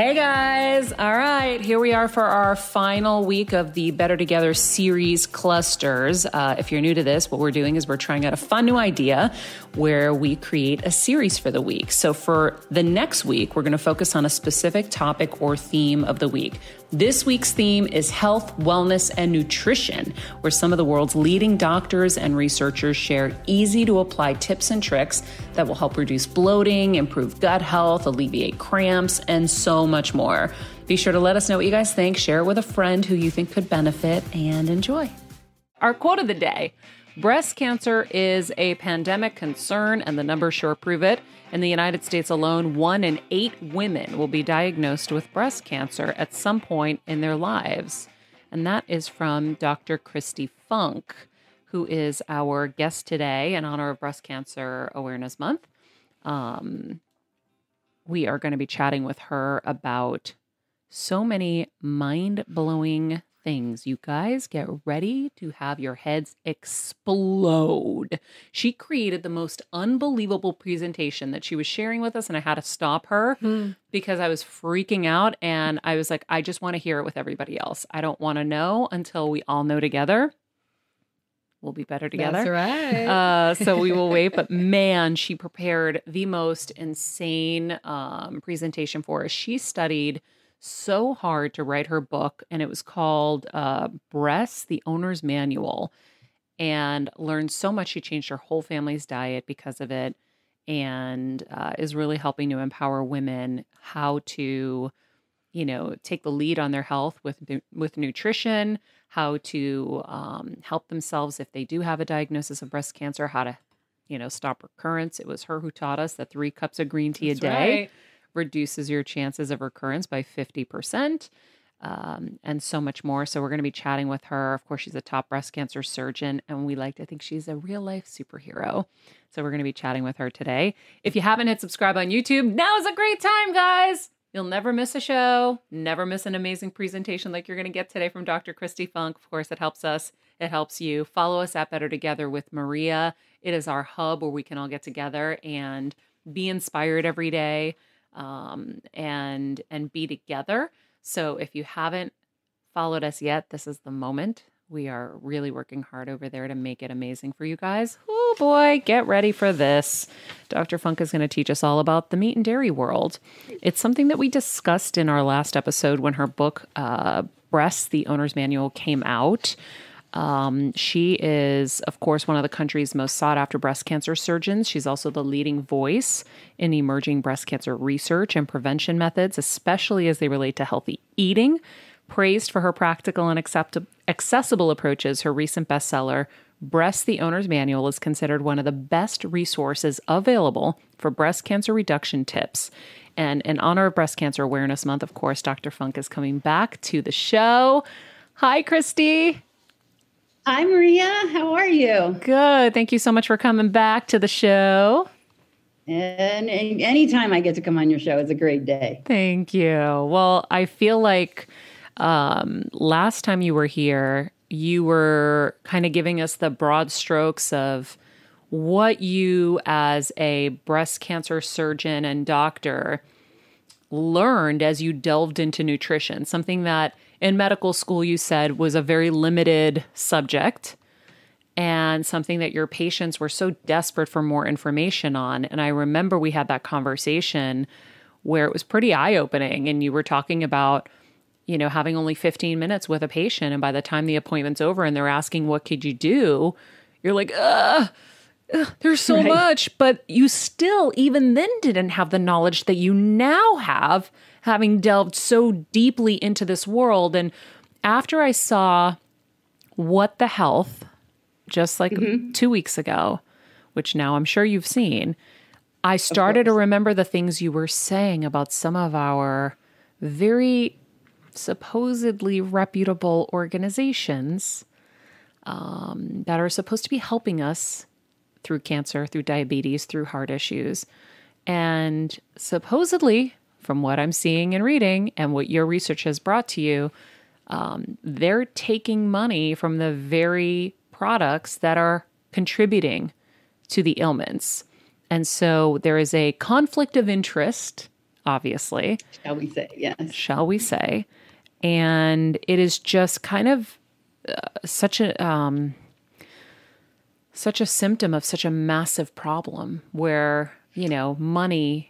Hey guys! All right, here we are for our final week of the Better Together series clusters. Uh, if you're new to this, what we're doing is we're trying out a fun new idea where we create a series for the week. So for the next week, we're going to focus on a specific topic or theme of the week. This week's theme is health, wellness, and nutrition, where some of the world's leading doctors and researchers share easy to apply tips and tricks that will help reduce bloating, improve gut health, alleviate cramps, and so much more. Be sure to let us know what you guys think, share it with a friend who you think could benefit, and enjoy. Our quote of the day Breast cancer is a pandemic concern, and the numbers sure prove it. In the United States alone, one in eight women will be diagnosed with breast cancer at some point in their lives. And that is from Dr. Kristi Funk, who is our guest today in honor of Breast Cancer Awareness Month. Um, we are going to be chatting with her about so many mind blowing things. You guys get ready to have your heads explode. She created the most unbelievable presentation that she was sharing with us, and I had to stop her Hmm. because I was freaking out. And I was like, I just want to hear it with everybody else. I don't want to know until we all know together. We'll be better together. That's right. Uh, so we will wait. But man, she prepared the most insane um, presentation for us. She studied so hard to write her book, and it was called uh, Breasts, the Owner's Manual, and learned so much. She changed her whole family's diet because of it and uh, is really helping to empower women how to you know take the lead on their health with with nutrition how to um, help themselves if they do have a diagnosis of breast cancer how to you know stop recurrence it was her who taught us that three cups of green tea That's a day right. Reduces your chances of recurrence by 50% um, and so much more so we're going to be chatting with her of course she's a top breast cancer surgeon and we like to think she's a real life superhero so we're going to be chatting with her today if you haven't hit subscribe on youtube now is a great time guys You'll never miss a show, never miss an amazing presentation like you're going to get today from Dr. Kristi Funk. Of course, it helps us, it helps you. Follow us at Better Together with Maria. It is our hub where we can all get together and be inspired every day um, and and be together. So if you haven't followed us yet, this is the moment. We are really working hard over there to make it amazing for you guys. Oh boy, get ready for this. Dr. Funk is going to teach us all about the meat and dairy world. It's something that we discussed in our last episode when her book, uh, Breasts, the Owner's Manual, came out. Um, she is, of course, one of the country's most sought after breast cancer surgeons. She's also the leading voice in emerging breast cancer research and prevention methods, especially as they relate to healthy eating. Praised for her practical and accept- accessible approaches, her recent bestseller, Breast the Owner's Manual, is considered one of the best resources available for breast cancer reduction tips. And in honor of Breast Cancer Awareness Month, of course, Dr. Funk is coming back to the show. Hi, Kristi. Hi, Maria. How are you? Good. Thank you so much for coming back to the show. And, and anytime I get to come on your show, it's a great day. Thank you. Well, I feel like um, last time you were here, you were kind of giving us the broad strokes of what you, as a breast cancer surgeon and doctor, learned as you delved into nutrition, something that in medical school you said was a very limited subject and something that your patients were so desperate for more information on. And I remember we had that conversation where it was pretty eye opening and you were talking about you know, having only 15 minutes with a patient. And by the time the appointment's over and they're asking, what could you do? You're like, ugh, ugh there's so right. much. But you still, even then, didn't have the knowledge that you now have, having delved so deeply into this world. And after I saw What the Health, just like mm-hmm. two weeks ago, which now I'm sure you've seen, I started to remember the things you were saying about some of our very supposedly reputable organizations um, that are supposed to be helping us through cancer, through diabetes, through heart issues. And supposedly, from what I'm seeing and reading and what your research has brought to you, um, they're taking money from the very products that are contributing to the ailments. And so there is a conflict of interest, obviously. Shall we say, yes. Shall we say and it is just kind of uh, such a um, such a symptom of such a massive problem where you know money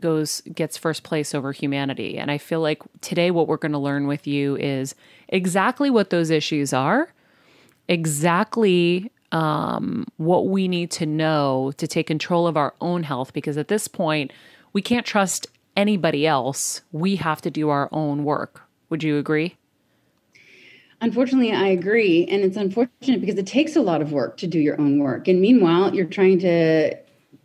goes gets first place over humanity and i feel like today what we're going to learn with you is exactly what those issues are exactly um, what we need to know to take control of our own health because at this point we can't trust anybody else we have to do our own work would you agree? Unfortunately, I agree. And it's unfortunate because it takes a lot of work to do your own work. And meanwhile, you're trying to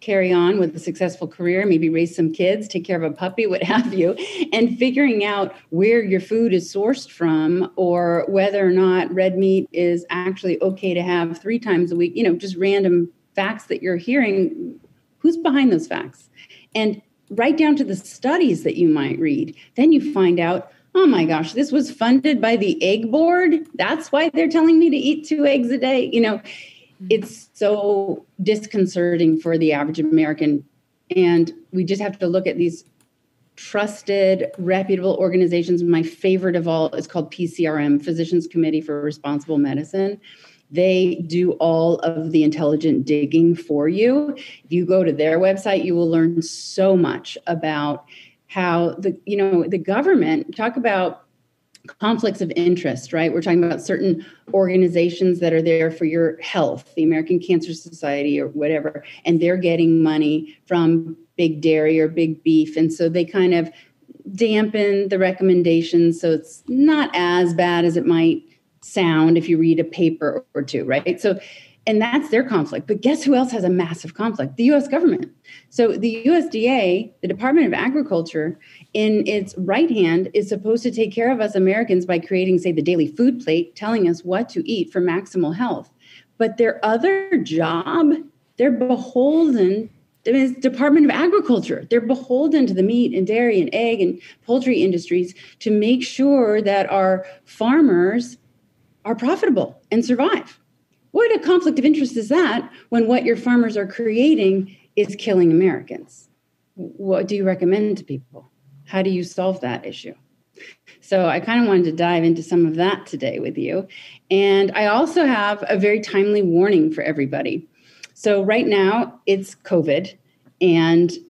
carry on with a successful career, maybe raise some kids, take care of a puppy, what have you, and figuring out where your food is sourced from or whether or not red meat is actually okay to have three times a week, you know, just random facts that you're hearing. Who's behind those facts? And right down to the studies that you might read. Then you find out oh my gosh, this was funded by the egg board. That's why they're telling me to eat two eggs a day. You know, Mm-hmm. it's so disconcerting for the average American. And we just have to look at these trusted, reputable organizations. My favorite of all is called PCRM, Physicians Committee for Responsible Medicine. They do all of the intelligent digging for you. If you go to their website, you will learn so much about how the you know the government talk about conflicts of interest right? We're talking about certain organizations that are there for your health the american cancer society or whatever and they're getting money from big dairy or big beef and so they kind of dampen the recommendations so it's not as bad as it might sound if you read a paper or two right? So and that's their conflict. But guess who else has a massive conflict? The US government. So the USDA, the Department of Agriculture, in its right hand, is supposed to take care of us Americans by creating, say, the daily food plate, telling us what to eat for maximal health. But their other job, they're beholden I the Department of Agriculture. They're beholden to the meat and dairy and egg and poultry industries to make sure that our farmers are profitable and survive. What a conflict of interest is that when what your farmers are creating is killing Americans. What do you recommend to people? How do you solve that issue? So I kind of wanted to dive into some of that today with you. And I also have a very timely warning for everybody. So right now it's COVID and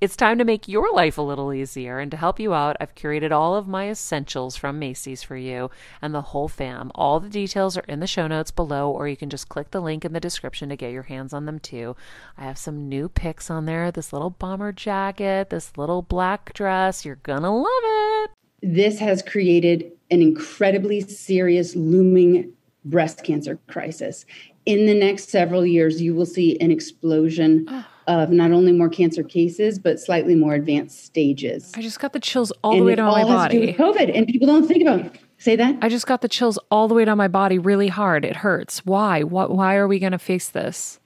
it's time to make your life a little easier. And to help you out, I've curated all of my essentials from Macy's for you and the whole fam. All the details are in the show notes below, or you can just click the link in the description to get your hands on them too. I have some new picks on there this little bomber jacket, this little black dress. You're going to love it. This has created an incredibly serious looming breast cancer crisis. In the next several years, you will see an explosion. Ah. Of not only more cancer cases but slightly more advanced stages. I just got the chills all and the way down my body. COVID, and people don't think about it. Say that. I just got the chills all the way down my body, really hard. It hurts. Why? What? Why are we going to face this?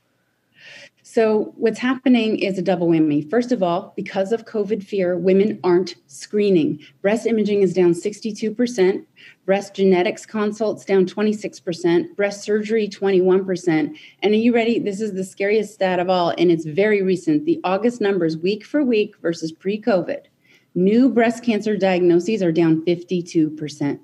So, what's happening is a double whammy. First of all, because of COVID fear, women aren't screening. Breast imaging is down 62%, breast genetics consults down 26%, breast surgery 21%. And are you ready? This is the scariest stat of all, and it's very recent. The August numbers, week for week versus pre COVID, new breast cancer diagnoses are down 52%.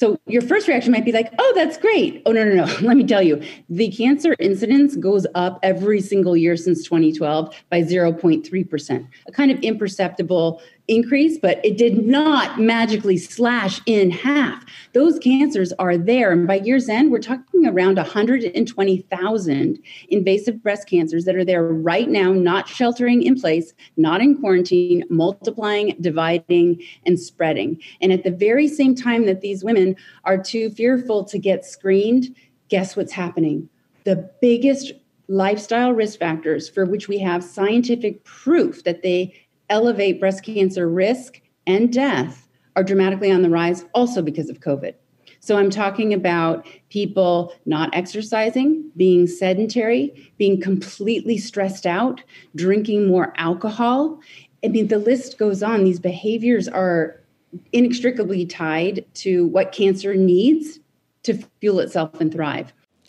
So your first reaction might be like, oh, that's great. Oh, no, no, no. Let me tell you, the cancer incidence goes up every single year since 2012 by 0.3%, a kind of imperceptible increase, but it did not magically slash in half. Those cancers are there. And by year's end, we're talking around 120,000 invasive breast cancers that are there right now, not sheltering in place, not in quarantine, multiplying, dividing, and spreading. And at the very same time that these women are too fearful to get screened, guess what's happening? The biggest lifestyle risk factors for which we have scientific proof that they elevate breast cancer risk and death are dramatically on the rise also because of COVID. So I'm talking about people not exercising, being sedentary, being completely stressed out, drinking more alcohol. I mean, the list goes on. These behaviors are inextricably tied to what cancer needs to fuel itself and thrive.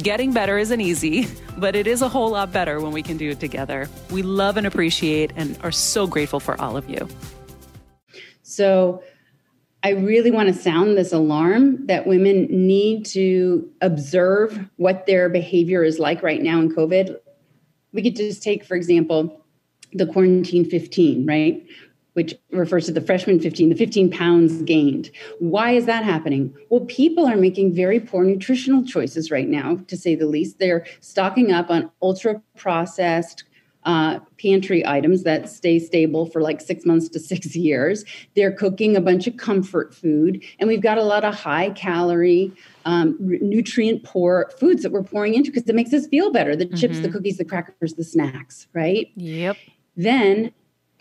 Getting better isn't easy, but it is a whole lot better when we can do it together. We love and appreciate and are so grateful for all of you. So, I really want to sound this alarm that women need to observe what their behavior is like right now in COVID. We could just take, for example, the quarantine 15, right? Which refers to the freshman 15, the 15 pounds gained. Why is that happening? Well, people are making very poor nutritional choices right now, to say the least. They're stocking up on ultra processed uh, pantry items that stay stable for like six months to six years. They're cooking a bunch of comfort food, and we've got a lot of high calorie, um, nutrient poor foods that we're pouring into because it makes us feel better the mm-hmm. chips, the mm-hmm. cookies, the crackers, the snacks, right? Yep. Then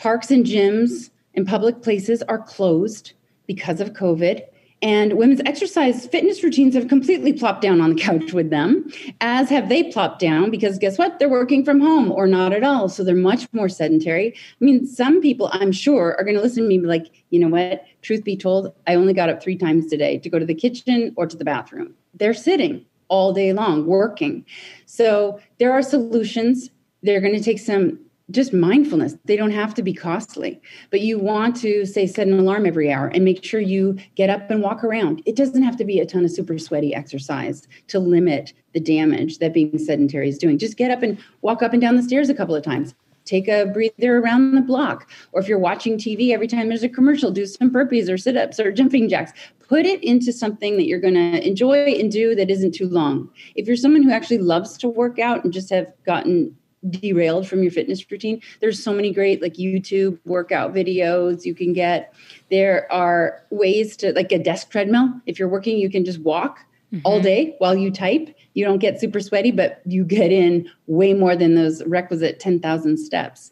Parks and gyms and public places are closed because of COVID. And women's exercise fitness routines have completely plopped down on the couch with them, as have they plopped down because guess what? They're working from home or not at all. So they're much more sedentary. I mean, some people I'm sure are going to listen to me like, you know what? Truth be told, I only got up three times today to go to the kitchen or to the bathroom. They're sitting all day long working. So there are solutions. They're going to take some just mindfulness. They don't have to be costly, but you want to say set an alarm every hour and make sure you get up and walk around. It doesn't have to be a ton of super sweaty exercise to limit the damage that being sedentary is doing. Just get up and walk up and down the stairs a couple of times. Take a breather around the block. Or if you're watching TV, every time there's a commercial, do some burpees or sit ups or jumping jacks. Put it into something that you're going to enjoy and do that isn't too long. If you're someone who actually loves to work out and just have gotten derailed from your fitness routine. There's so many great like youtube workout videos you can get. There are ways to like a desk treadmill. If you're working you can just walk mm-hmm. all day while you type. You don't get super sweaty but you get in way more than those requisite 10,000 steps.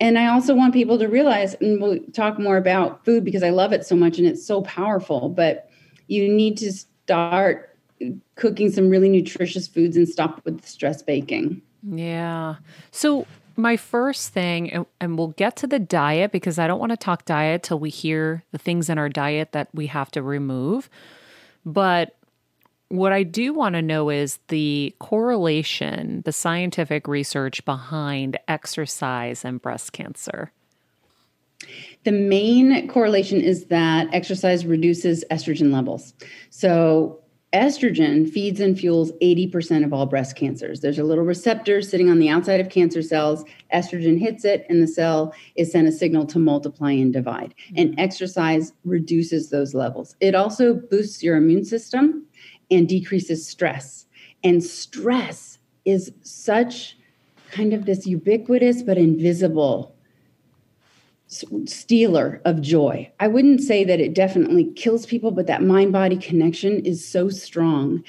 And i also want people to realize and we'll talk more about food because i love it so much and it's so powerful but you need to start cooking some really nutritious foods and stop with stress baking yeah. So, my first thing, and, we'll get to the diet because I don't want to talk diet till we hear the things in our diet that we have to remove. But what I do want to know is the correlation, the scientific research behind exercise and breast cancer. The main correlation is that exercise reduces estrogen levels. So, estrogen feeds and fuels 80% of all breast cancers. There's a little receptor sitting on the outside of cancer cells. Estrogen hits it, and the cell is sent a signal to multiply and divide. Mm-hmm. And exercise reduces those levels. It also boosts your immune system and decreases stress. And stress is such kind of this ubiquitous but invisible stealer of joy. I wouldn't say that it definitely kills people, but that mind body connection is so strong.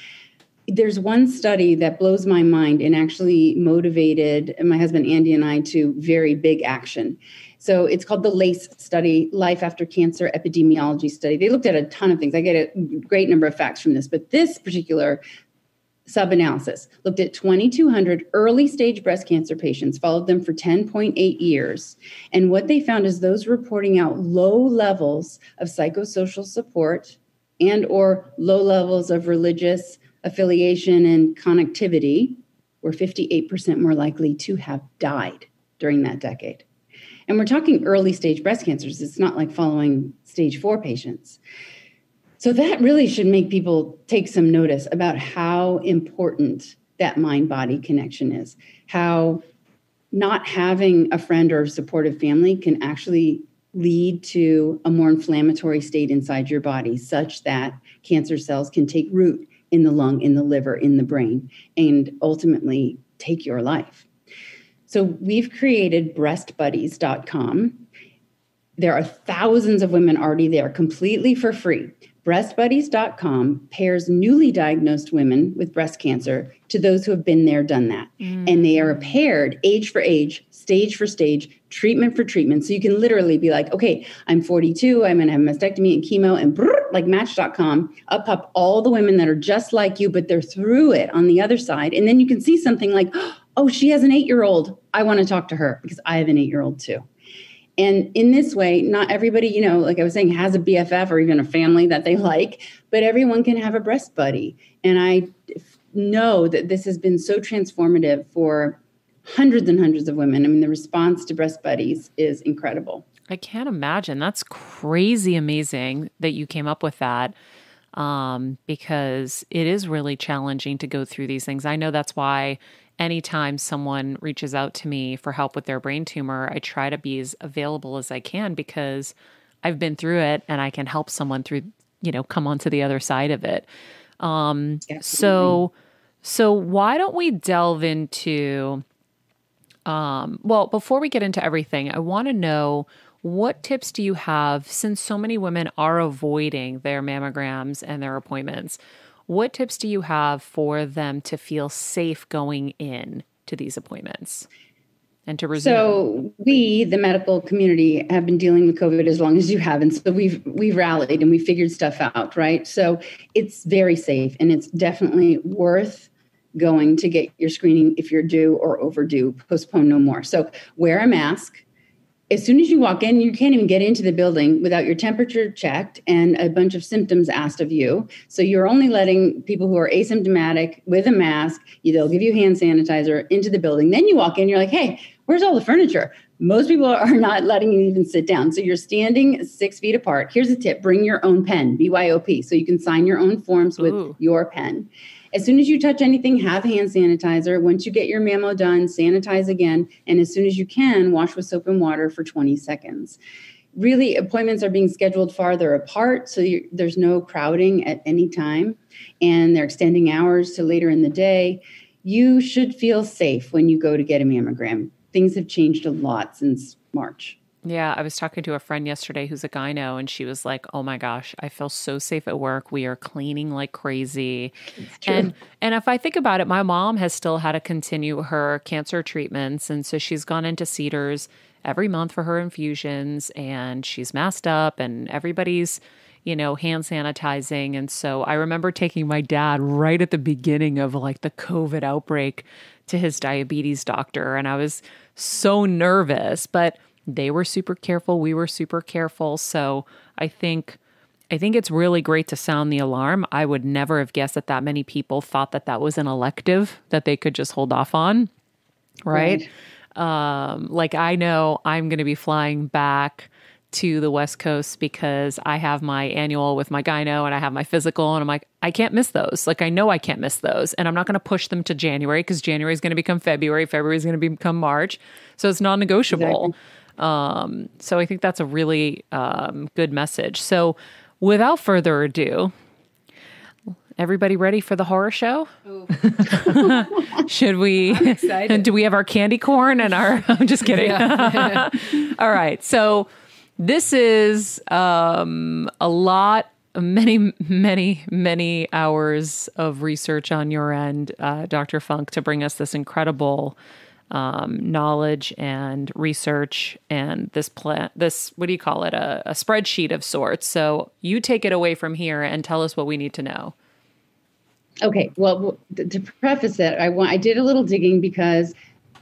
There's one study that blows my mind and actually motivated my husband Andy and I to very big action. So it's called the LACE study, Life After Cancer Epidemiology Study. They looked at a ton of things. I get a great number of facts from this, but this particular sub analysis looked at 2,200 early stage breast cancer patients, followed them for 10.8 years. And what they found is those reporting out low levels of psychosocial support and or low levels of religious affiliation and connectivity were 58% more likely to have died during that decade. And we're talking early stage breast cancers. It's not like following stage four patients. So that really should make people take some notice about how important that mind body connection is, how not having a friend or a supportive family can actually lead to a more inflammatory state inside your body, such that cancer cells can take root in the lung, in the liver, in the brain, and ultimately take your life. So we've created breastbuddies.com. There are thousands of women already there completely for free breastbuddies.com pairs newly diagnosed women with breast cancer to those who have been there, done that. Mm. And they are paired age for age, stage for stage, treatment for treatment. So you can literally be like, okay, I'm 42, I'm going to have mastectomy and chemo, and brrr, like match.com, up up all the women that are just like you, but they're through it on the other side. And then you can see something like, oh, she has an eight year old. I want to talk to her because I have an eight year old too. And in this way, not everybody, you know, like I was saying, has a BFF or even a family that they like, but everyone can have a breast buddy. And I know that this has been so transformative for hundreds and hundreds of women. I mean, the response to breast buddies is incredible. I can't imagine. That's crazy amazing that you came up with that um, because it is really challenging to go through these things. I know that's why anytime someone reaches out to me for help with their brain tumor, I try to be as available as I can because I've been through it and I can help someone through, you know, come onto the other side of it. Um, so, so why don't we delve into, um, well, before we get into everything, I want to know what tips do you have since so many women are avoiding their mammograms and their appointments? What tips do you have for them to feel safe going in to these appointments? and to resume. So we, the medical community, have been dealing with COVID as long as you have, and so we've we've rallied and we figured stuff out, right? So it's very safe, and it's definitely worth going to get your screening if you're due or overdue. Postpone no more. So wear a mask. As soon as you walk in, you can't even get into the building without your temperature checked and a bunch of symptoms asked of you. So you're only letting people who are asymptomatic with a mask, they'll give you hand sanitizer into the building. Then you walk in, you're like, hey, where's all the furniture? Most people are not letting you even sit down. So you're standing six feet apart. Here's a tip bring your own pen, BYOP, so you can sign your own forms with Ooh. your pen. As soon as you touch anything, have hand sanitizer. Once you get your mammo done, sanitize again. And as soon as you can, wash with soap and water for 20 seconds. Really, appointments are being scheduled farther apart, so there's no crowding at any time. And they're extending hours to later in the day. You should feel safe when you go to get a mammogram. Things have changed a lot since March. Yeah, I was talking to a friend yesterday who's a gyno, and she was like, "Oh my gosh, I feel so safe at work. We are cleaning like crazy." And and if I think about it, my mom has still had to continue her cancer treatments, and so she's gone into Cedars every month for her infusions, and she's masked up, and everybody's you know, hand sanitizing. And so I remember taking my dad right at the beginning of like the COVID outbreak to his diabetes doctor. And I was so nervous, but they were super careful. We were super careful. So I think. I think it's really great to sound the alarm. I would never have guessed that that many people thought that that was an elective that they could just hold off on. Right. right. Um, like I know I'm going to be flying back to the West Coast because I have my annual with my gyno and I have my physical and I'm like, I can't miss those. Like I know I can't miss those. And I'm not going to push them to January because January is going to become February. February is going to become March. So it's non negotiable. Exactly. Um, so I think that's a really um, good message. So without further ado, everybody ready for the horror show? Should we? And do we have our candy corn and our? I'm just kidding. Yeah. All right. So this is um, a lot many, many, many hours of research on your end, uh, Dr. Funk, to bring us this incredible um, knowledge and research and this plan this what do you call it? A, a spreadsheet of sorts. So you take it away from here and tell us what we need to know. Okay well to preface it i want i did a little digging because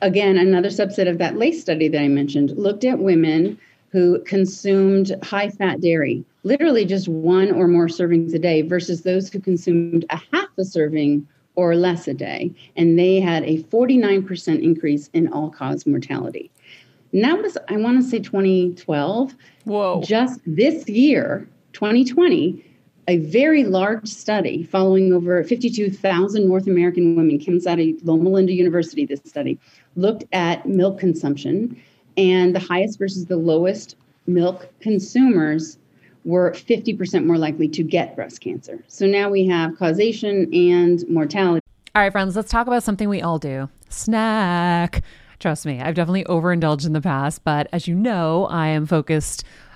again another subset of that lace study that i mentioned looked at women who consumed high fat dairy literally just one or more servings a day versus those who consumed a half a serving or less a day. And they had a 49% increase in all cause mortality. And that was, I want to say 2012. Whoa. Just this year, 2020, a very large study following over 52,000 North American women comes out of Loma Linda University. This study looked at milk consumption, and the highest versus the lowest milk consumers were 50% more likely to get breast cancer. So now we have causation and mortality. All right, friends, let's talk about something we all do snack. Trust me, I've definitely overindulged in the past, but as you know, I am focused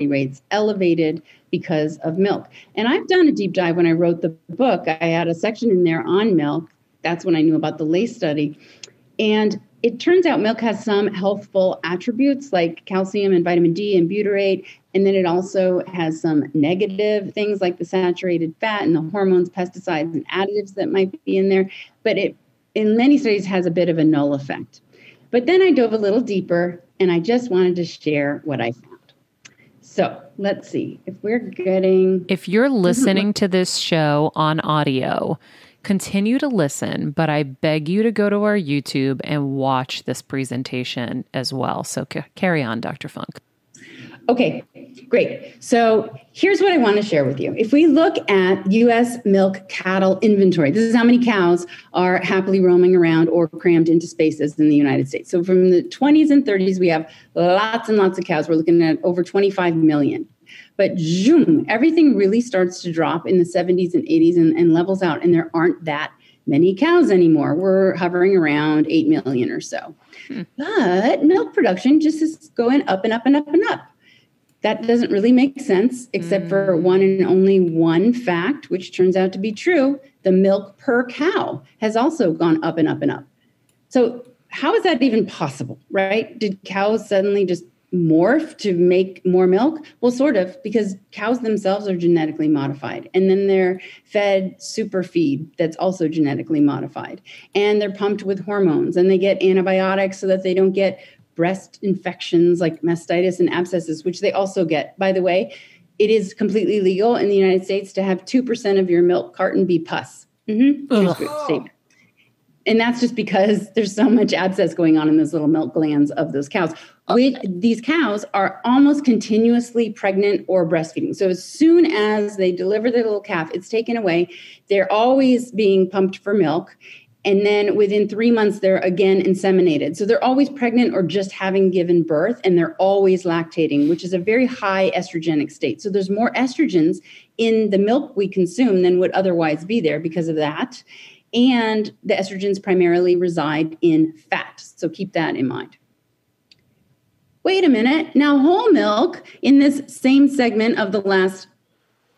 rates elevated because of milk. And I've done a deep dive when I wrote the book. I had a section in there on milk. That's when I knew about the LACE study. And it turns out milk has some healthful attributes like calcium and vitamin D and butyrate. And then it also has some negative things like the saturated fat and the hormones, pesticides, and additives that might be in there. But it, in many studies, has a bit of a null effect. But then I dove a little deeper and I just wanted to share what I found. So let's see if we're getting. If you're mhm. listening to this show on audio, continue to listen, but I beg you to go to our YouTube and watch this presentation as well. So c- carry on, Dr. Funk. Okay, great. So here's what I want to share with you. If we look at US milk cattle inventory, this is how many cows are happily roaming around or crammed into spaces in the United States. So from the 20s and 30s, we have lots and lots of cows. We're looking at over 25 million. But zoom, everything really starts to drop in the 70s and 80s and, and levels out, and there aren't that many cows anymore. We're hovering around 8 million or so. Hmm. But milk production just is going up and up and up and up that doesn't really make sense, except mm. for one and only one fact, which turns out to be true. The milk per cow has also gone up and up and up. So, how is that even possible, right? Did cows suddenly just morph to make more milk? Well, sort of, because cows themselves are genetically modified. And then they're fed super feed that's also genetically modified. And they're pumped with hormones and they get antibiotics so that they don't get breast infections like mastitis and abscesses, which they also get. By the way, it is completely legal in the United States to have 2% of your milk carton be pus. Mm-hmm. And that's just because there's so much abscess going on in those little milk glands of those cows. Which, these cows are almost continuously pregnant or breastfeeding. So as soon as they deliver the little calf, it's taken away. They're always being pumped for milk and then within three months they're again inseminated. So they're always pregnant or just having given birth and they're always lactating which is a very high estrogenic state. So there's more estrogens in the milk we consume than would otherwise be there because of that. And the estrogens primarily reside in fat. So keep that in mind. Wait a minute. Now whole milk in this same segment of the last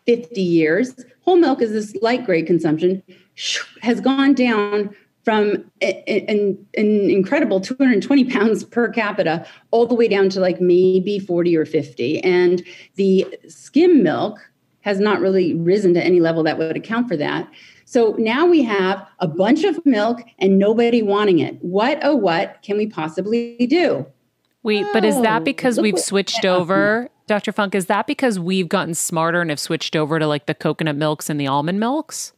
50 years whole milk is this light grade consumption has gone down from an, an, incredible 220 pounds per capita all the way down to like maybe 40 or 50. And the skim milk has not really risen to any level that would account for that. So now we have a bunch of milk and nobody wanting it. What oh what can we possibly do? Wait, but is that oh, because we've switched over, Dr. Funk? Is that because we've gotten smarter and have switched over to like the coconut milks and the almond milks?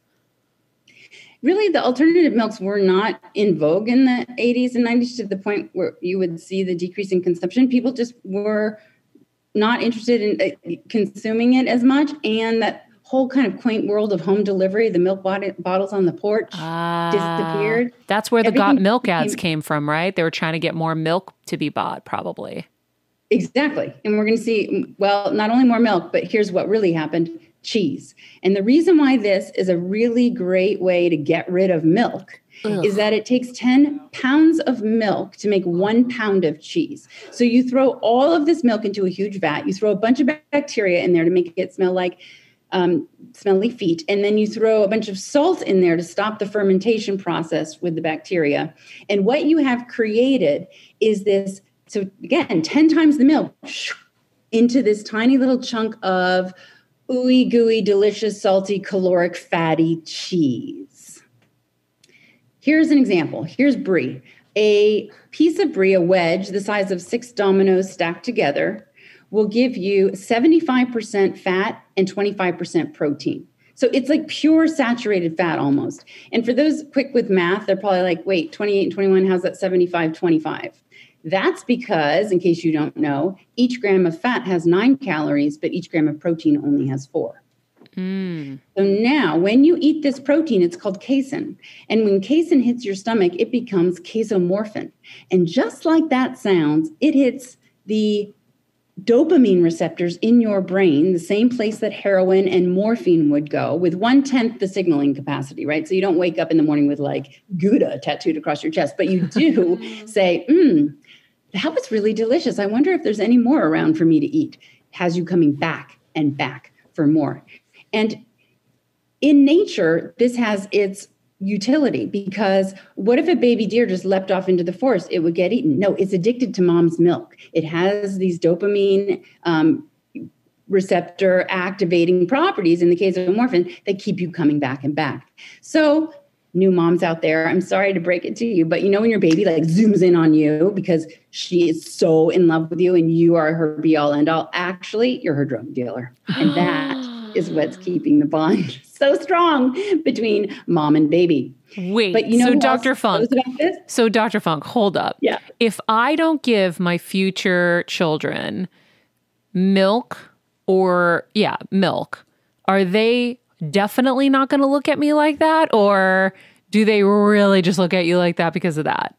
really the alternative milks were not in vogue in the 80s and 90s to the point where you would see the decrease in consumption people just were not interested in uh, consuming it as much and that whole kind of quaint world of home delivery the milk bottles on the porch uh, disappeared that's where the Everything got milk ads came from right they were trying to get more milk to be bought probably exactly and we're going to see well not only more milk but here's what really happened cheese. And the reason why this is a really great way to get rid of milk Ugh. is that it takes 10 pounds of milk to make one pound of cheese. So you throw all of this milk into a huge vat, you throw a bunch of bacteria in there to make it smell like um, smelly feet, and then you throw a bunch of salt in there to stop the fermentation process with the bacteria. And what you have created is this so again, 10 times the milk into this tiny little chunk of ooey gooey, delicious, salty, caloric, fatty cheese. Here's an example. Here's brie. A piece of brie, a wedge the size of six dominoes stacked together, will give you 75% fat and 25% protein. So it's like pure saturated fat almost. And for those quick with math, they're probably like, wait, 28 and 21, how's that 75, 25? That's because, in case you don't know, each gram of fat has nine calories, but each gram of protein only has four. Mm. So now, when you eat this protein, it's called casein. And when casein hits your stomach, it becomes casomorphin. And just like that sounds, it hits the dopamine receptors in your brain, the same place that heroin and morphine would go, with one tenth the signaling capacity, right? So you don't wake up in the morning with like Gouda tattooed across your chest, but you do say, hmm, that was really delicious. I wonder if there's any more around for me to eat. Has you coming back and back for more. And in nature, this has its utility because what if a baby deer just leapt off into the forest? It would get eaten. No, it's addicted to mom's milk. It has these dopamine um, receptor activating properties in the case of morphine that keep you coming back and back. So new moms out there, I'm sorry to break it to you, but you know when your baby like zooms in on you because she is so in love with you and you are her be all end all. Actually, you're her drug dealer, and that is what's keeping the bond so strong between mom and baby. Wait, but you know, so Dr. Funk. So Dr. Funk, hold up. Yeah. If I don't give my future children milk or yeah, milk, are they definitely not going to look at me like that or do they really just look at you like that because of that?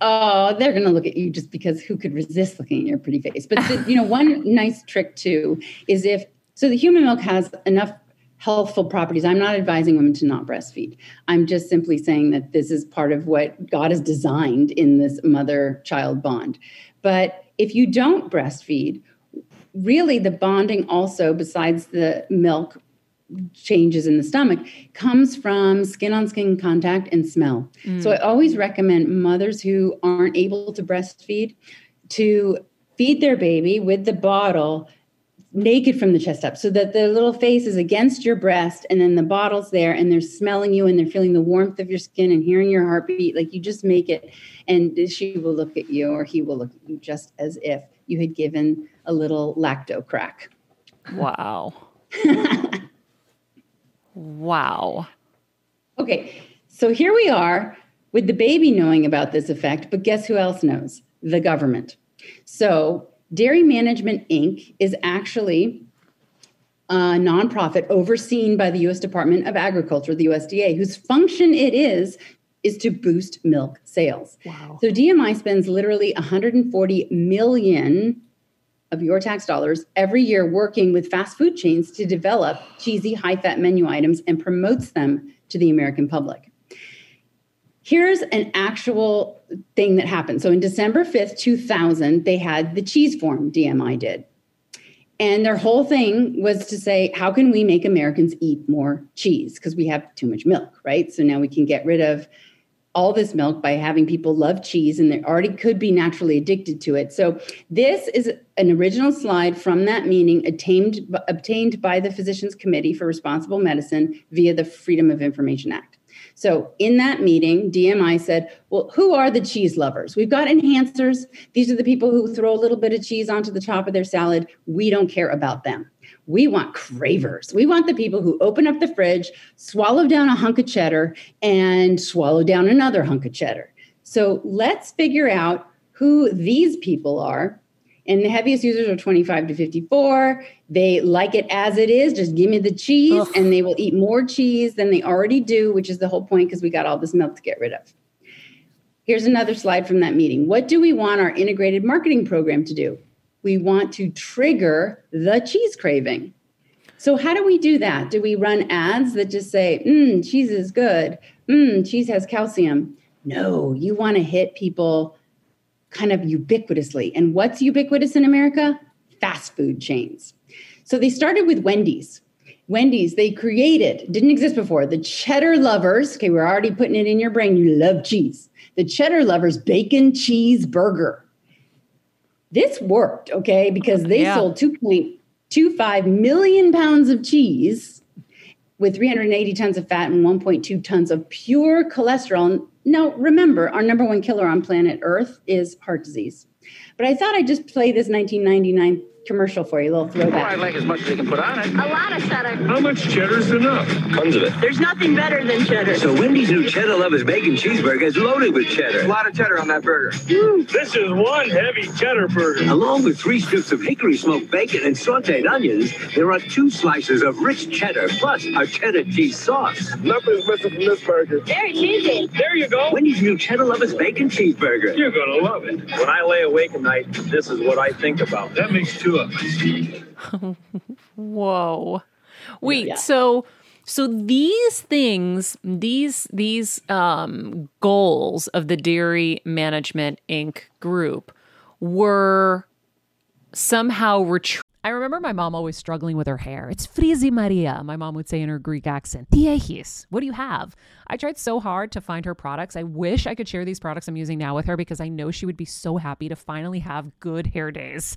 Oh, they're going to look at you just because who could resist looking at your pretty face? But the, you know, one nice trick too is if so the human milk has enough healthful properties. I'm not advising women to not breastfeed. I'm just simply saying that this is part of what God has designed in this mother child bond. But if you don't breastfeed, really the bonding also, besides the milk changes in the stomach, comes from skin on skin contact and smell. Mm. So I always recommend mothers who aren't able to breastfeed to feed their baby with the bottle naked from the chest up so that the little face is against your breast and then the bottle's there and they're smelling you and they're feeling the warmth of your skin and hearing your heartbeat like you just make it and she will look at you or he will look at you just as if you had given a little lacto crack wow wow okay so here we are with the baby knowing about this effect but guess who else knows the government so Dairy Management Inc. is actually a nonprofit overseen by the U.S. Department of Agriculture, the USDA, whose function it is is to boost milk sales. Wow. So DMI spends literally 140 million of your tax dollars every year working with fast food chains to develop cheesy high fat menu items and promotes them to the American public. Here's an actual thing that happened. So in December 5th, 2000, they had the cheese form, DMI did. And their whole thing was to say, how can we make Americans eat more cheese? Because we have too much milk, right? So now we can get rid of all this milk by having people love cheese and they already could be naturally addicted to it. So this is an original slide from that meeting obtained, obtained by the Physicians Committee for Responsible Medicine via the Freedom of Information Act. So in that meeting, DMI said, Well, who are the cheese lovers? We've got enhancers. These are the people who throw a little bit of cheese onto the top of their salad. We don't care about them. We want cravers. We want the people who open up the fridge, swallow down a hunk of cheddar, and swallow down another hunk of cheddar. So let's figure out who these people are and the heaviest users are 25 to 54. They like it as it is. Just give me the cheese, Ugh. and they will eat more cheese than they already do, which is the whole point because we got all this milk to get rid of. Here's another slide from that meeting. What do we want our integrated marketing program to do? We want to trigger the cheese craving. So, how do we do that? Do we run ads that just say, mmm, cheese is good? Mmm, cheese has calcium? No, you want to hit people kind of ubiquitously. And what's ubiquitous in America? Fast food chains. So they started with Wendy's. Wendy's, they created, didn't exist before, the cheddar lovers. Okay, we're already putting it in your brain. You love cheese. The cheddar lovers bacon cheese burger. This worked, okay, because they yeah. sold 2.25 million pounds of cheese with 380 tons of fat and 1.2 tons of pure cholesterol. Now, remember, our number one killer on planet Earth is heart disease. But I thought I'd just play this 1999 commercial for you, a little throwback. Oh, I like as much as they can put on it. A lot of cheddar. How much cheddar's enough? Tons of it. There's nothing better than cheddar. So Wendy's new Cheddar Lovers Bacon Cheeseburger is loaded with cheddar. A lot of cheddar on that burger. This is one heavy cheddar burger. Along with three strips of hickory smoked bacon and sauteed onions, there are two slices of rich cheddar plus a cheddar cheese sauce. Nothing's missing from this burger. Very cheesy. There you go. Wendy's new Cheddar Lovers Bacon Cheeseburger. You're going to love it. When I lay awake at night, this is what I think about. That makes two of. Whoa. Wait, yeah. so so these things, these these um goals of the Dairy Management Inc. group were somehow retrieved. I remember my mom always struggling with her hair. It's Frizi Maria, my mom would say in her Greek accent. Diehis, what do you have? I tried so hard to find her products. I wish I could share these products I'm using now with her because I know she would be so happy to finally have good hair days.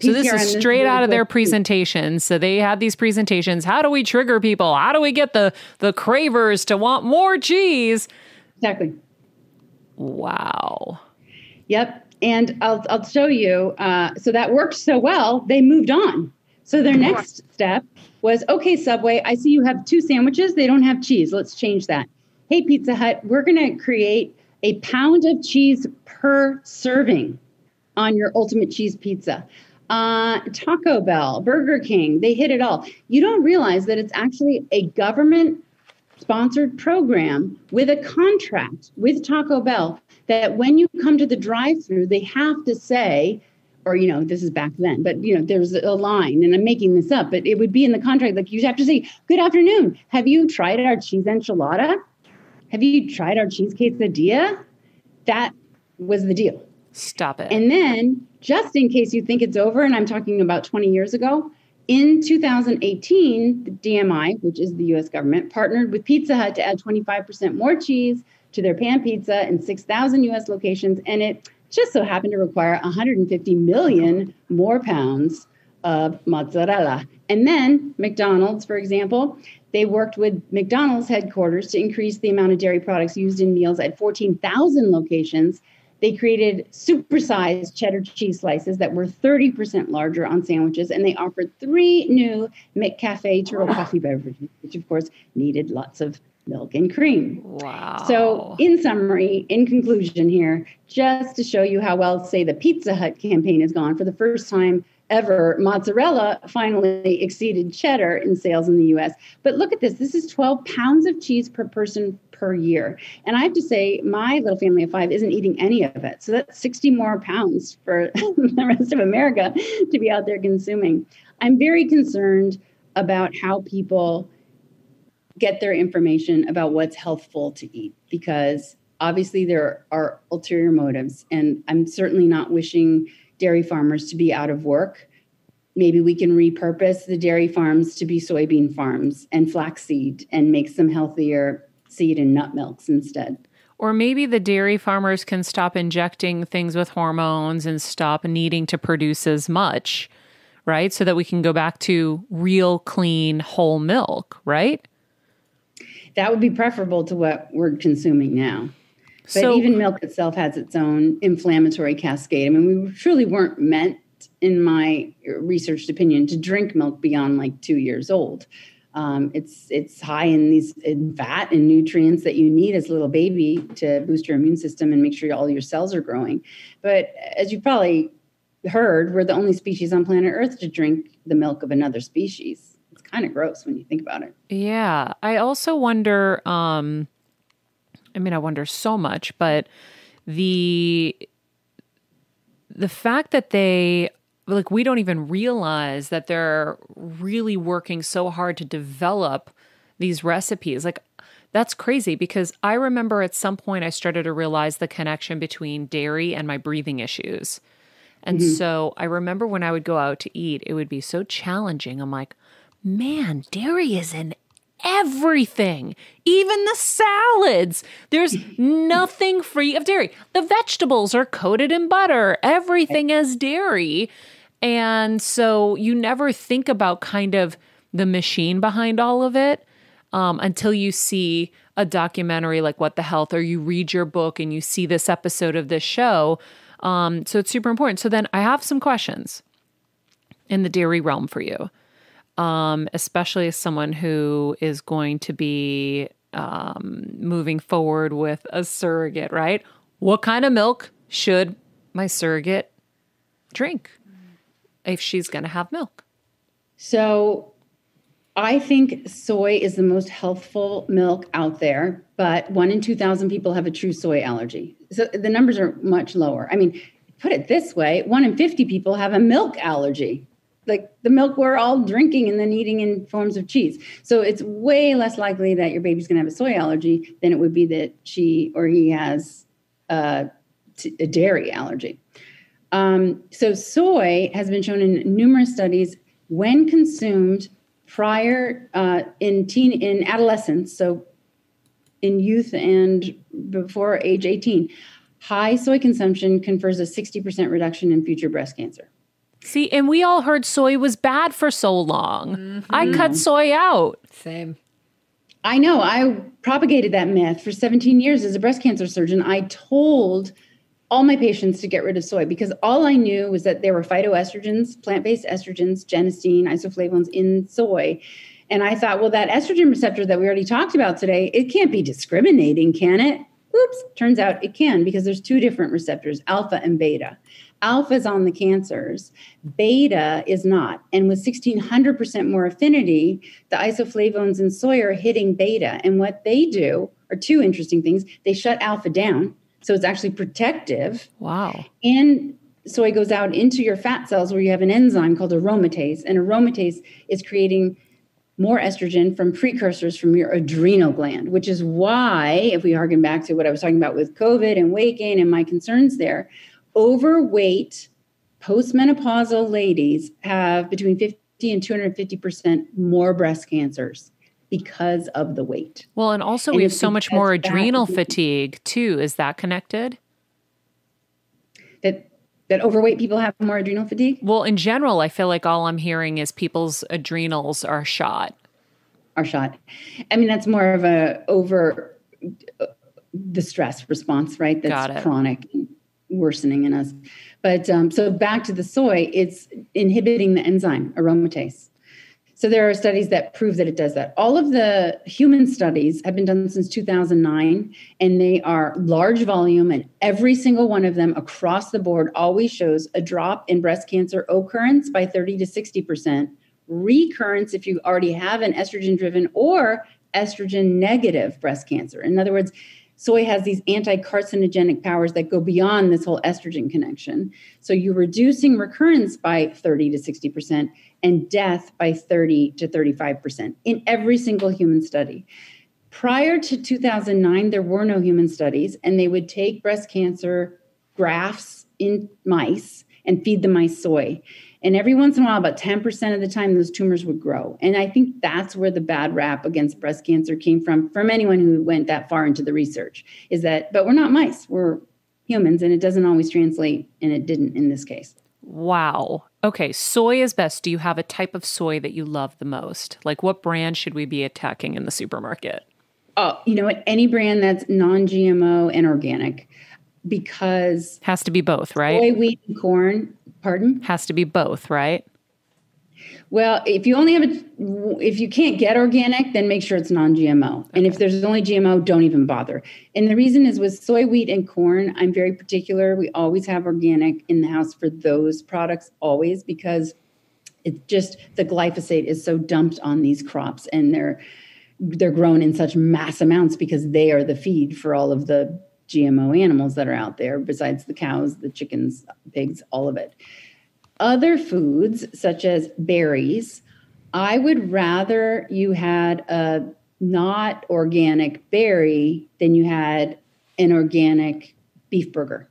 So this is straight really out of their presentations. So they had these presentations. How do we trigger people? How do we get the the cravers to want more cheese? Exactly. Wow. Yep. And I'll, I'll show you. Uh, so that worked so well, they moved on. So their next step was okay, Subway, I see you have two sandwiches. They don't have cheese. Let's change that. Hey, Pizza Hut, we're going to create a pound of cheese per serving on your ultimate cheese pizza. Uh, Taco Bell, Burger King, they hit it all. You don't realize that it's actually a government sponsored program with a contract with Taco Bell that when you come to the drive through, they have to say, or, you know, this is back then, but, you know, there's a line, and I'm making this up, but it would be in the contract. Like you have to say, Good afternoon. Have you tried our cheese enchilada? Have you tried our cheese quesadilla? That was the deal. Stop it. And then, just in case you think it's over, and I'm talking about 20 years ago, in 2018, the DMI, which is the US government, partnered with Pizza Hut to add 25% more cheese to their pan pizza in 6,000 US locations. And it just so happened to require 150 million more pounds of mozzarella. And then McDonald's, for example, they worked with McDonald's headquarters to increase the amount of dairy products used in meals at 14,000 locations. They created supersized cheddar cheese slices that were 30% larger on sandwiches, and they offered three new McCafe Turo coffee beverages, which of course needed lots of milk and cream. wow. So, in summary, in conclusion, here, just to show you how well, say, the Pizza Hut campaign has gone, for the first time ever, mozzarella finally exceeded cheddar in sales in the US. But look at this this is 12 pounds of cheese per person per year. And I have to say, my little family of five isn't eating any of it. So that's 60 more pounds for the rest of America to be out there consuming. I'm very concerned about how people get their information about what's healthful to eat because obviously there are ulterior motives and i'm certainly not wishing dairy farmers to be out of work maybe we can repurpose the dairy farms to be soybean farms and flaxseed and make some healthier seed and nut milks instead Or maybe the dairy farmers can stop injecting things with hormones and stop needing to produce as much, right? So that we can go back to real, clean, whole milk, right? that would be preferable to what we're consuming now but So- even milk itself has its own inflammatory cascade. I mean, we truly weren't meant, in my researched opinion, to drink milk beyond like two years old. Um, it's it's high in these in fat and nutrients that you need as a little baby to boost your immune system and make sure all your cells are growing. But as you probably heard, we're the only species on planet Earth to drink the milk of another species. It's kind of gross when you think about it. Yeah. I also wonder um I mean I wonder so much, but the the fact that they like we don't even realize that they're really working so hard to develop these recipes. Like that's crazy because I remember at some point I started to realize the connection between dairy and my breathing issues. And mm-hmm. so I remember when I would go out to eat, it would be so challenging. I'm like, man, dairy is in everything, even the salads. There's nothing free of dairy. The vegetables are coated in butter, everything is dairy. And so you never think about kind of the machine behind all of it um, until you see a documentary like What the Health, or you read your book and you see this episode of this show. Um, so it's super important. So then I have some questions in the dairy realm for you, um, especially as someone who is going to be um, moving forward with a surrogate, right? What kind of milk should my surrogate drink if she's going to have milk? So I think soy is the most healthful milk out there, but one in 2,000 people have a true soy allergy. So the numbers are much lower. I mean, put it this way one in 50 people have a milk allergy. Like the milk we're all drinking and then eating in forms of cheese. So it's way less likely that your baby's gonna have a soy allergy than it would be that she or he has a, a dairy allergy. Um, so soy has been shown in numerous studies when consumed prior uh, in teen in adolescence, so in youth and before age 18, high soy consumption confers a 60% reduction in future breast cancer. See, and we all heard soy was bad for so long. Mm-hmm. I cut soy out. Same. I know. I propagated that myth for 17 years as a breast cancer surgeon. I told all my patients to get rid of soy because all I knew was that there were phytoestrogens, plant based estrogens, genistein, isoflavones in soy. And I thought, well, that estrogen receptor that we already talked about today, it can't be discriminating, can it? Oops, turns out it can because there's two different receptors, alpha and beta. Alpha is on the cancers, beta is not. And with 1600% more affinity, the isoflavones in soy are hitting beta. And what they do are two interesting things. They shut alpha down, so it's actually protective. Wow. And soy goes out into your fat cells where you have an enzyme called aromatase. And aromatase is creating more estrogen from precursors from your adrenal gland, which is why, if we harken back to what I was talking about with COVID and weight gain and my concerns there, overweight postmenopausal ladies have between 50 and 250% more breast cancers because of the weight. Well, and also and we have so much more adrenal fatigue too. Is that connected? That that overweight people have more adrenal fatigue? Well, in general, I feel like all I'm hearing is people's adrenals are shot. Are shot. I mean, that's more of a over uh, the stress response, right? That's chronic worsening in us. But um, so back to the soy, it's inhibiting the enzyme aromatase. So there are studies that prove that it does that. All of the human studies have been done since 2009, and they are large volume, and every single one of them across the board always shows a drop in breast cancer occurrence by 30 to 60%, recurrence if you already have an estrogen driven or estrogen negative breast cancer. In other words, soy has these anti-carcinogenic powers that go beyond this whole estrogen connection. So you're reducing recurrence by 30 to 60% and death by 30 to 35% in every single human study. Prior to 2009, there were no human studies, and they would take breast cancer grafts in mice and feed the mice soy. And every once in a while, about 10% of the time, those tumors would grow. And I think that's where the bad rap against breast cancer came from, from anyone who went that far into the research, is that, but we're not mice, we're humans, and it doesn't always translate, and it didn't in this case. Wow. Okay, soy is best. Do you have a type of soy that you love the most? Like what brand should we be attacking in the supermarket? Oh, you know what? Any brand that's non-GMO and organic because has to be both, right? Soy, wheat, and corn. Pardon? Has to be both, right? Well, if you only have a, if you can't get organic, then make sure it's non-GMO. Okay. And if there's only GMO, don't even bother. And the reason is with soy, wheat, and corn, I'm very particular. We always have organic in the house for those products, always because it's just the glyphosate is so dumped on these crops, and they're they're grown in such mass amounts because they are the feed for all of the GMO animals that are out there, besides the cows, the chickens, pigs, all of it other foods, such as berries, I would rather you had a not organic berry than you had an organic beef burger.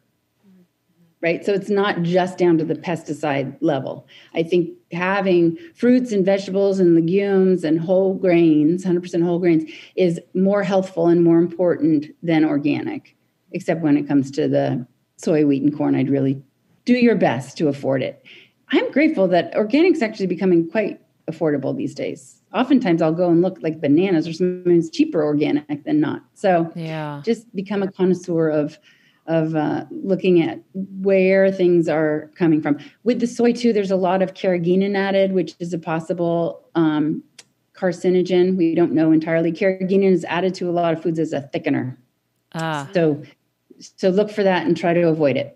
Right? So it's not just down to the pesticide level. I think having fruits and vegetables and legumes and whole grains, 100% whole grains, is more healthful and more important than organic, except when it comes to the soy, wheat, and corn. I'd really do your best to afford it. I'm grateful that organic's actually becoming quite affordable these days. Oftentimes I'll go and look like bananas or sometimes cheaper organic than not. So yeah, just become a connoisseur of of uh, looking at where things are coming from. With the soy too, there's a lot of carrageenan added, which is a possible um, carcinogen. We don't know entirely. Carrageenan is added to a lot of foods as a thickener. Ah, So, so look for that and try to avoid it.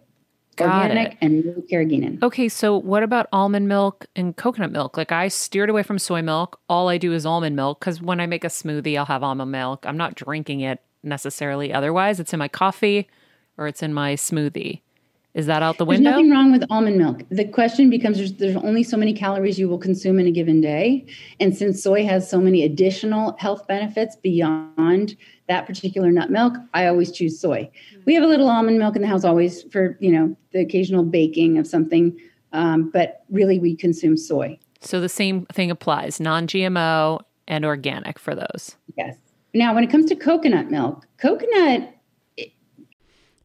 Got Organic it. and no carrageenan. Okay, so what about almond milk and coconut milk? Like I steered away from soy milk. All I do is almond milk because when I make a smoothie, I'll have almond milk. I'm not drinking it necessarily. Otherwise, it's in my coffee or it's in my smoothie. Is that out the window? There's nothing wrong with almond milk. The question becomes there's, there's only so many calories you will consume in a given day. And since soy has so many additional health benefits beyond that particular nut milk, I always choose soy. We have a little almond milk in the house always for, you know, the occasional baking of something. Um, but really, we consume soy. So the same thing applies non-GMO and organic for those. Yes. Now, when it comes to coconut milk, coconut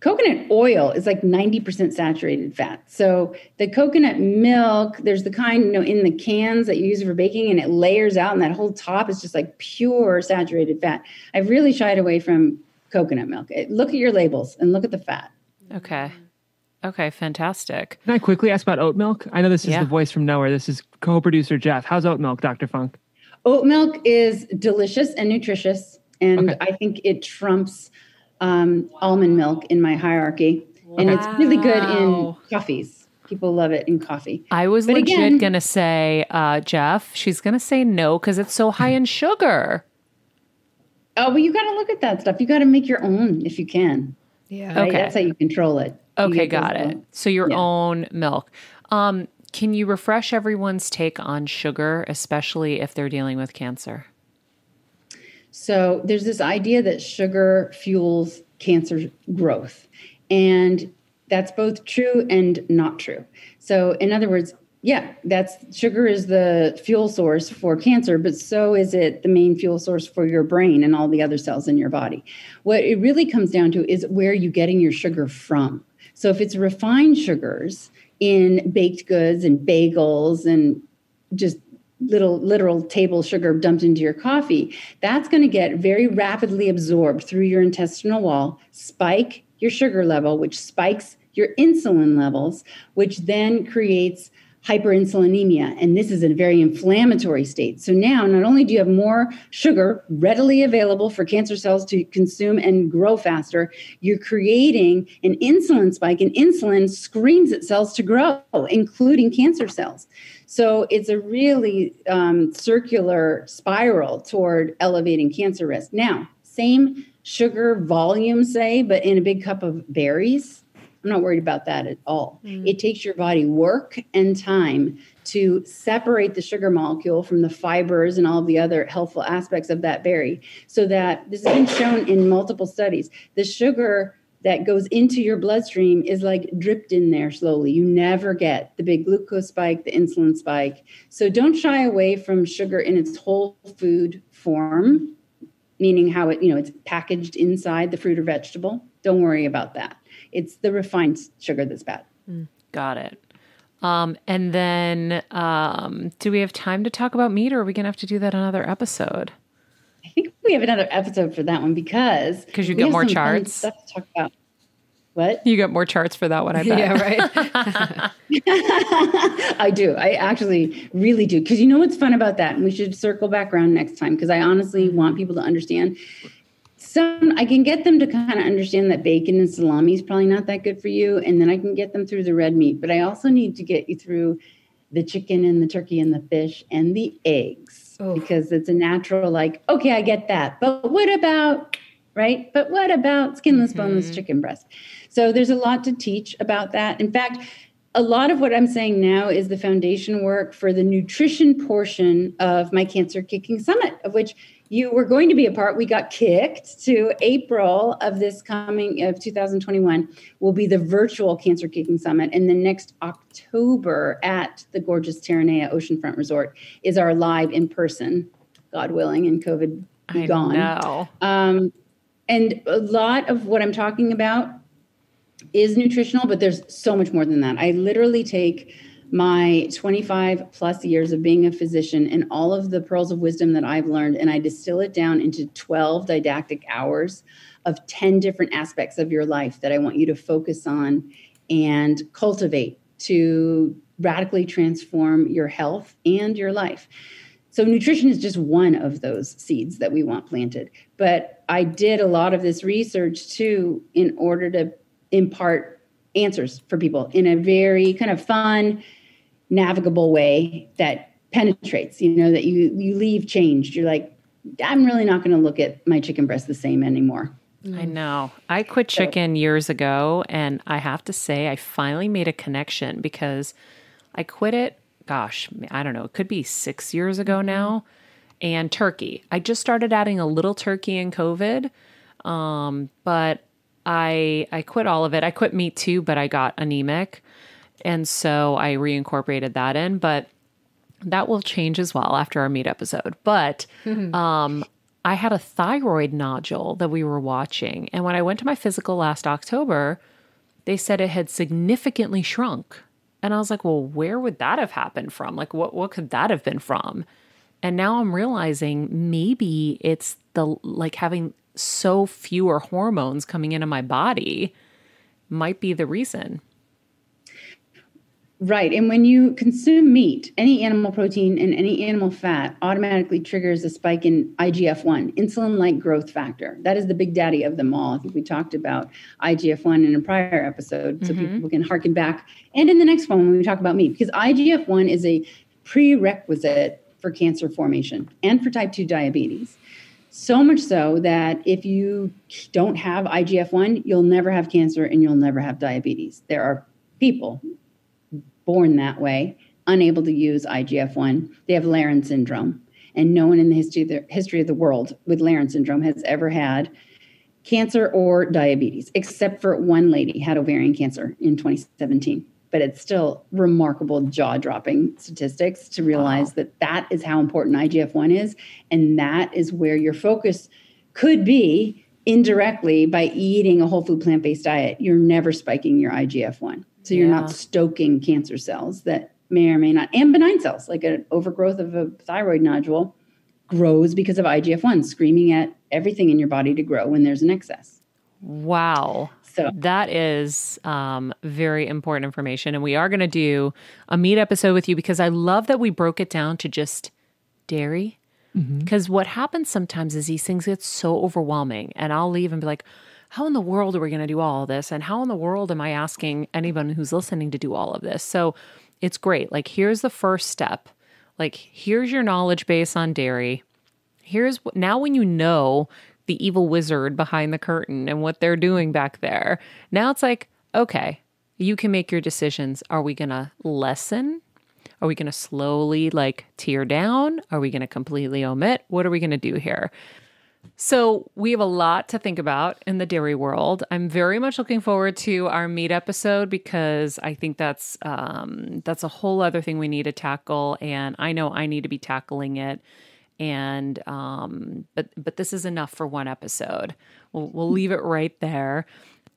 Coconut oil is like 90% saturated fat. So the coconut milk, there's the kind, you know, in the cans that you use for baking and it layers out and that whole top is just like pure saturated fat. I've really shied away from coconut milk. Look at your labels and look at the fat. Okay. Okay, fantastic. Can I quickly ask about oat milk? I know this is Yeah. the voice from nowhere. This is co-producer Jeff. How's oat milk, Dr. Funk? Oat milk is delicious and nutritious. And Okay. I think it trumps um, almond milk in my hierarchy. And it's really good in coffees. People love it in coffee. I was But legit again- gonna say, uh, Jeff, she's gonna say no because it's so high in sugar. Oh, well, you got to look at that stuff. You got to make your own if you can. Yeah. Right? Okay. That's how you control it. You Okay, got it. little- So your Yeah. own milk. Um, can you refresh everyone's take on sugar, especially if they're dealing with cancer? So there's this idea that sugar fuels cancer growth. And that's both true and not true. So, in other words, yeah, that's sugar is the fuel source for cancer, but so is it the main fuel source for your brain and all the other cells in your body. What it really comes down to is where you're getting your sugar from. So if it's refined sugars in baked goods and bagels and just little literal table sugar dumped into your coffee, that's going to get very rapidly absorbed through your intestinal wall, spike your sugar level, which spikes your insulin levels, which then creates hyperinsulinemia. And this is a very inflammatory state. So now, not only do you have more sugar readily available for cancer cells to consume and grow faster, you're creating an insulin spike, and insulin screams at cells to grow, including cancer cells. So it's a really um, circular spiral toward elevating cancer risk. Now, same sugar volume, say, but in a big cup of berries. I'm not worried about that at all. It takes your body work and time to separate the sugar molecule from the fibers and all the other helpful aspects of that berry. So that this has been shown in multiple studies. The sugar that goes into your bloodstream is like dripped in there slowly. You never get the big glucose spike, the insulin spike. So don't shy away from sugar in its whole food form, meaning how it, you know, it's packaged inside the fruit or vegetable. Don't worry about that. It's the refined sugar that's bad. Got it. Um, and then, um, do we have time to talk about meat, or are we gonna have to do that another episode? I think we have another episode for that one because because you get more some fun charts? stuff to talk about. What? You got more charts for that one, I bet. Yeah, right. I do. I actually really do. Because you know what's fun about that? And we should circle back around next time because I honestly want people to understand. Some I can get them to kind of understand that bacon and salami is probably not that good for you, and then I can get them through the red meat. But I also need to get you through the chicken and the turkey and the fish and the eggs. Because it's a natural, like, okay, I get that. But what about, right? But what about skinless, boneless mm-hmm. chicken breast? So there's a lot to teach about that. In fact, a lot of what I'm saying now is the foundation work for the nutrition portion of my Cancer Kicking Summit, of which you were going to be a part. We got kicked to April of this coming of 2021 will be the virtual Cancer Kicking Summit. And the next October at the gorgeous Terranea Oceanfront Resort is our live in person, God willing, and COVID be I gone. know. Um, and a lot of what I'm talking about is nutritional, but there's so much more than that. I literally take my 25 plus years of being a physician and all of the pearls of wisdom that I've learned, and I distill it down into 12 didactic hours of 10 different aspects of your life that I want you to focus on and cultivate to radically transform your health and your life. So, nutrition is just one of those seeds that we want planted. But I did a lot of this research too in order to impart answers for people in a very kind of fun, navigable way that penetrates, you know, that you you leave changed. You're like, I'm really not going to look at my chicken breast the same anymore. I know. I quit chicken years ago, and I have to say, I finally made a connection because I quit it, gosh, I don't know, it could be six years ago now. And turkey. I just started adding a little turkey in COVID, um, but I I quit all of it. I quit meat too, but I got anemic, and so I reincorporated that in. But that will change as well after our meat episode. But um, I had a thyroid nodule that we were watching. And when I went to my physical last October, they said it had significantly shrunk. And I was like, well, where would that have happened from? Like, what, what could that have been from? And now I'm realizing maybe it's the like having so fewer hormones coming into my body might be the reason. Right. And when you consume meat, any animal protein and any animal fat automatically triggers a spike in IGF 1, insulin like growth factor. That is the big daddy of them all. I think we talked about IGF 1 in a prior episode, so mm-hmm. people can harken back. And in the next one, when we talk about meat, because IGF 1 is a prerequisite for cancer formation and for type 2 diabetes. So much so that if you don't have IGF 1, you'll never have cancer and you'll never have diabetes. There are people born that way, unable to use IGF 1. They have Laron syndrome. And no one in the history of the, history of the world with Laron syndrome has ever had cancer or diabetes, except for one lady had ovarian cancer in 2017. But it's still remarkable jaw dropping statistics to realize that that is how important IGF 1 is. And that is where your focus could be indirectly by eating a whole food plant based diet. You're never spiking your IGF 1. So you're Yeah. not stoking cancer cells that may or may not, and benign cells, like an overgrowth of a thyroid nodule grows because of IGF 1 screaming at everything in your body to grow when there's an excess. Wow. So That is um, very important information. And we are going to do a meat episode with you because I love that we broke it down to just dairy. Because what happens sometimes is these things get so overwhelming, and I'll leave and be like, how in the world are we going to do all of this? And how in the world am I asking anyone who's listening to do all of this? So it's great. Like, here's the first step. Like, here's your knowledge base on dairy here's what now when you know the evil wizard behind the curtain and what they're doing back there. Now it's like okay you can make your decisions. Are we going to lessen? Are we going to slowly like tear down? Are we going to completely omit? What are we going to do here? So we have a lot to think about in the dairy world. I'm very much looking forward to our meat episode because I think that's um, that's a whole other thing we need to tackle, and I know I need to be tackling it. And um, but but this is enough for one episode. We'll we'll leave it right there.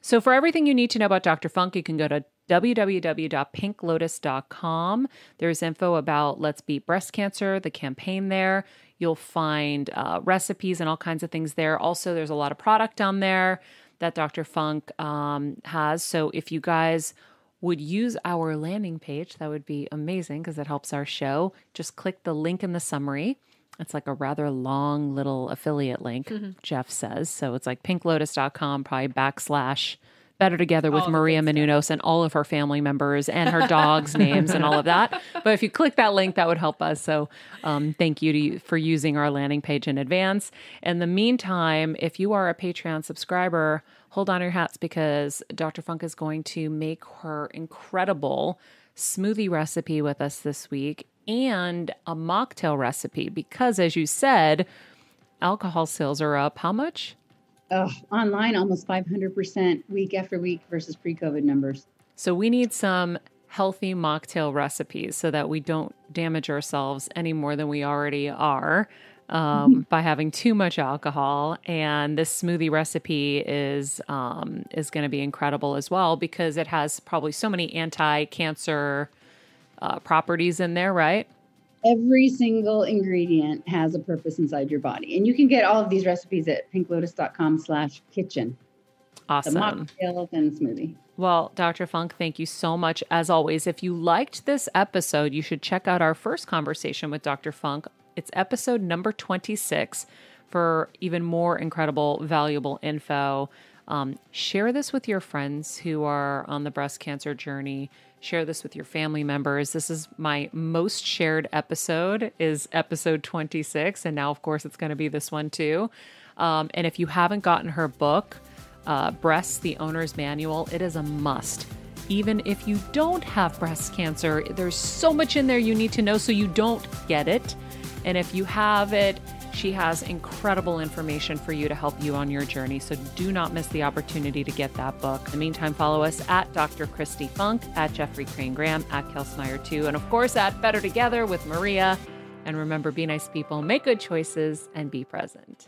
So for everything you need to know about Dr. Funk, you can go to www.pinklotus.com. There's info about Let's Beat Breast Cancer, the campaign there. You'll find uh, recipes and all kinds of things there. Also, there's a lot of product down there that Dr. Funk um, has. So if you guys would use our landing page, that would be amazing because it helps our show. Just click the link in the summary. It's like a rather long little affiliate link, Jeff says. So it's like pinklotus.com, probably backslash Better Together with All Maria. Menounos and all of her family members and her dog's names and all of that. But if you click that link, that would help us. So um, thank you to you for using our landing page in advance. In the meantime, if you are a Patreon subscriber, hold on your hats because Dr. Funk is going to make her incredible smoothie recipe with us this week and a mocktail recipe because, as you said, alcohol sales are up. How much? Oh, online almost 500% week after week versus pre-COVID numbers. So we need some healthy mocktail recipes so that we don't damage ourselves any more than we already are um, by having too much alcohol. And this smoothie recipe is um, is going to be incredible as well because it has probably so many anti-cancer uh, properties in there, right? Every single ingredient has a purpose inside your body. And you can get all of these recipes at pinklotus.com slash kitchen. The Awesome. mocktail and smoothie. Well, Dr. Funk, thank you so much. As always, if you liked this episode, you should check out our first conversation with Dr. Funk. It's episode number 26 for even more incredible, valuable info. Um, share this with your friends who are on the breast cancer journey. Share this with your family members. This is my most shared episode is episode 26. And now, of course, it's going to be this one too. Um, and if you haven't gotten her book, uh, Breasts, the Owner's Manual, it is a must. Even if you don't have breast cancer, there's so much in there you need to know so you don't get it. And if you have it, she has incredible information for you to help you on your journey. So do not miss the opportunity to get that book. In the meantime, follow us at Dr. Kristi Funk, at Jeffrey Crane Graham, at Kelsmeyer 2, and of course at Better Together with Maria. And remember, be nice people, make good choices, and be present.